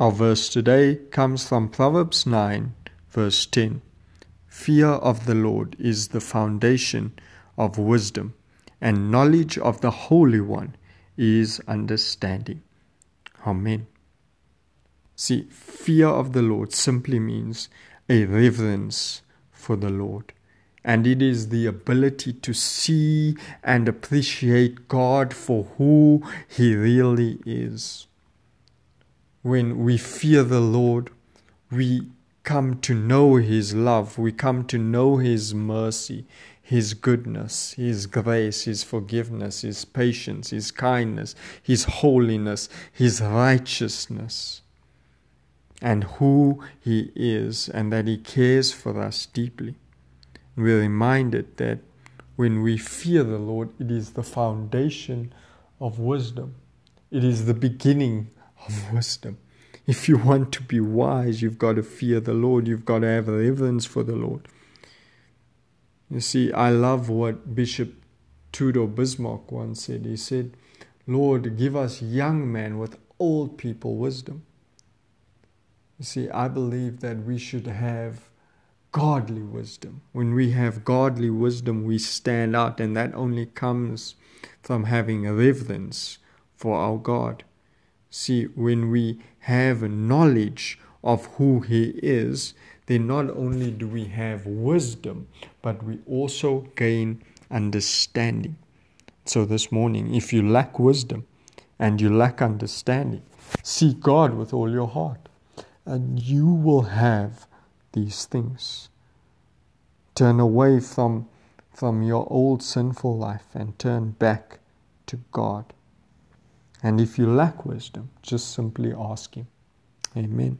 Our verse today comes from Proverbs 9, verse 10. Fear of the Lord is the foundation of wisdom, and knowledge of the Holy One is understanding. Amen. See, fear of the Lord simply means a reverence for the Lord. And it is the ability to see and appreciate God for who He really is when we fear the Lord, we come to know His love, we come to know His mercy, His goodness, His grace, His forgiveness, His patience, His kindness, His holiness, His righteousness, and who He is, and that He cares for us deeply. We're reminded that when we fear the Lord, it is the foundation of wisdom. It is the beginning of wisdom. If you want to be wise, you've got to fear the Lord. You've got to have reverence for the Lord. You see, I love what Bishop Tudor Bismarck once said. He said, Lord, give us young men with old people wisdom. You see, I believe that we should have godly wisdom. When we have godly wisdom, we stand out, and that only comes from having reverence for our God. See, when we have knowledge of who He is, then not only do we have wisdom, but we also gain understanding. So, this morning, if you lack wisdom and you lack understanding, seek God with all your heart, and you will have these things. Turn away from, from your old sinful life and turn back to God. And if you lack wisdom, just simply ask Him. Amen.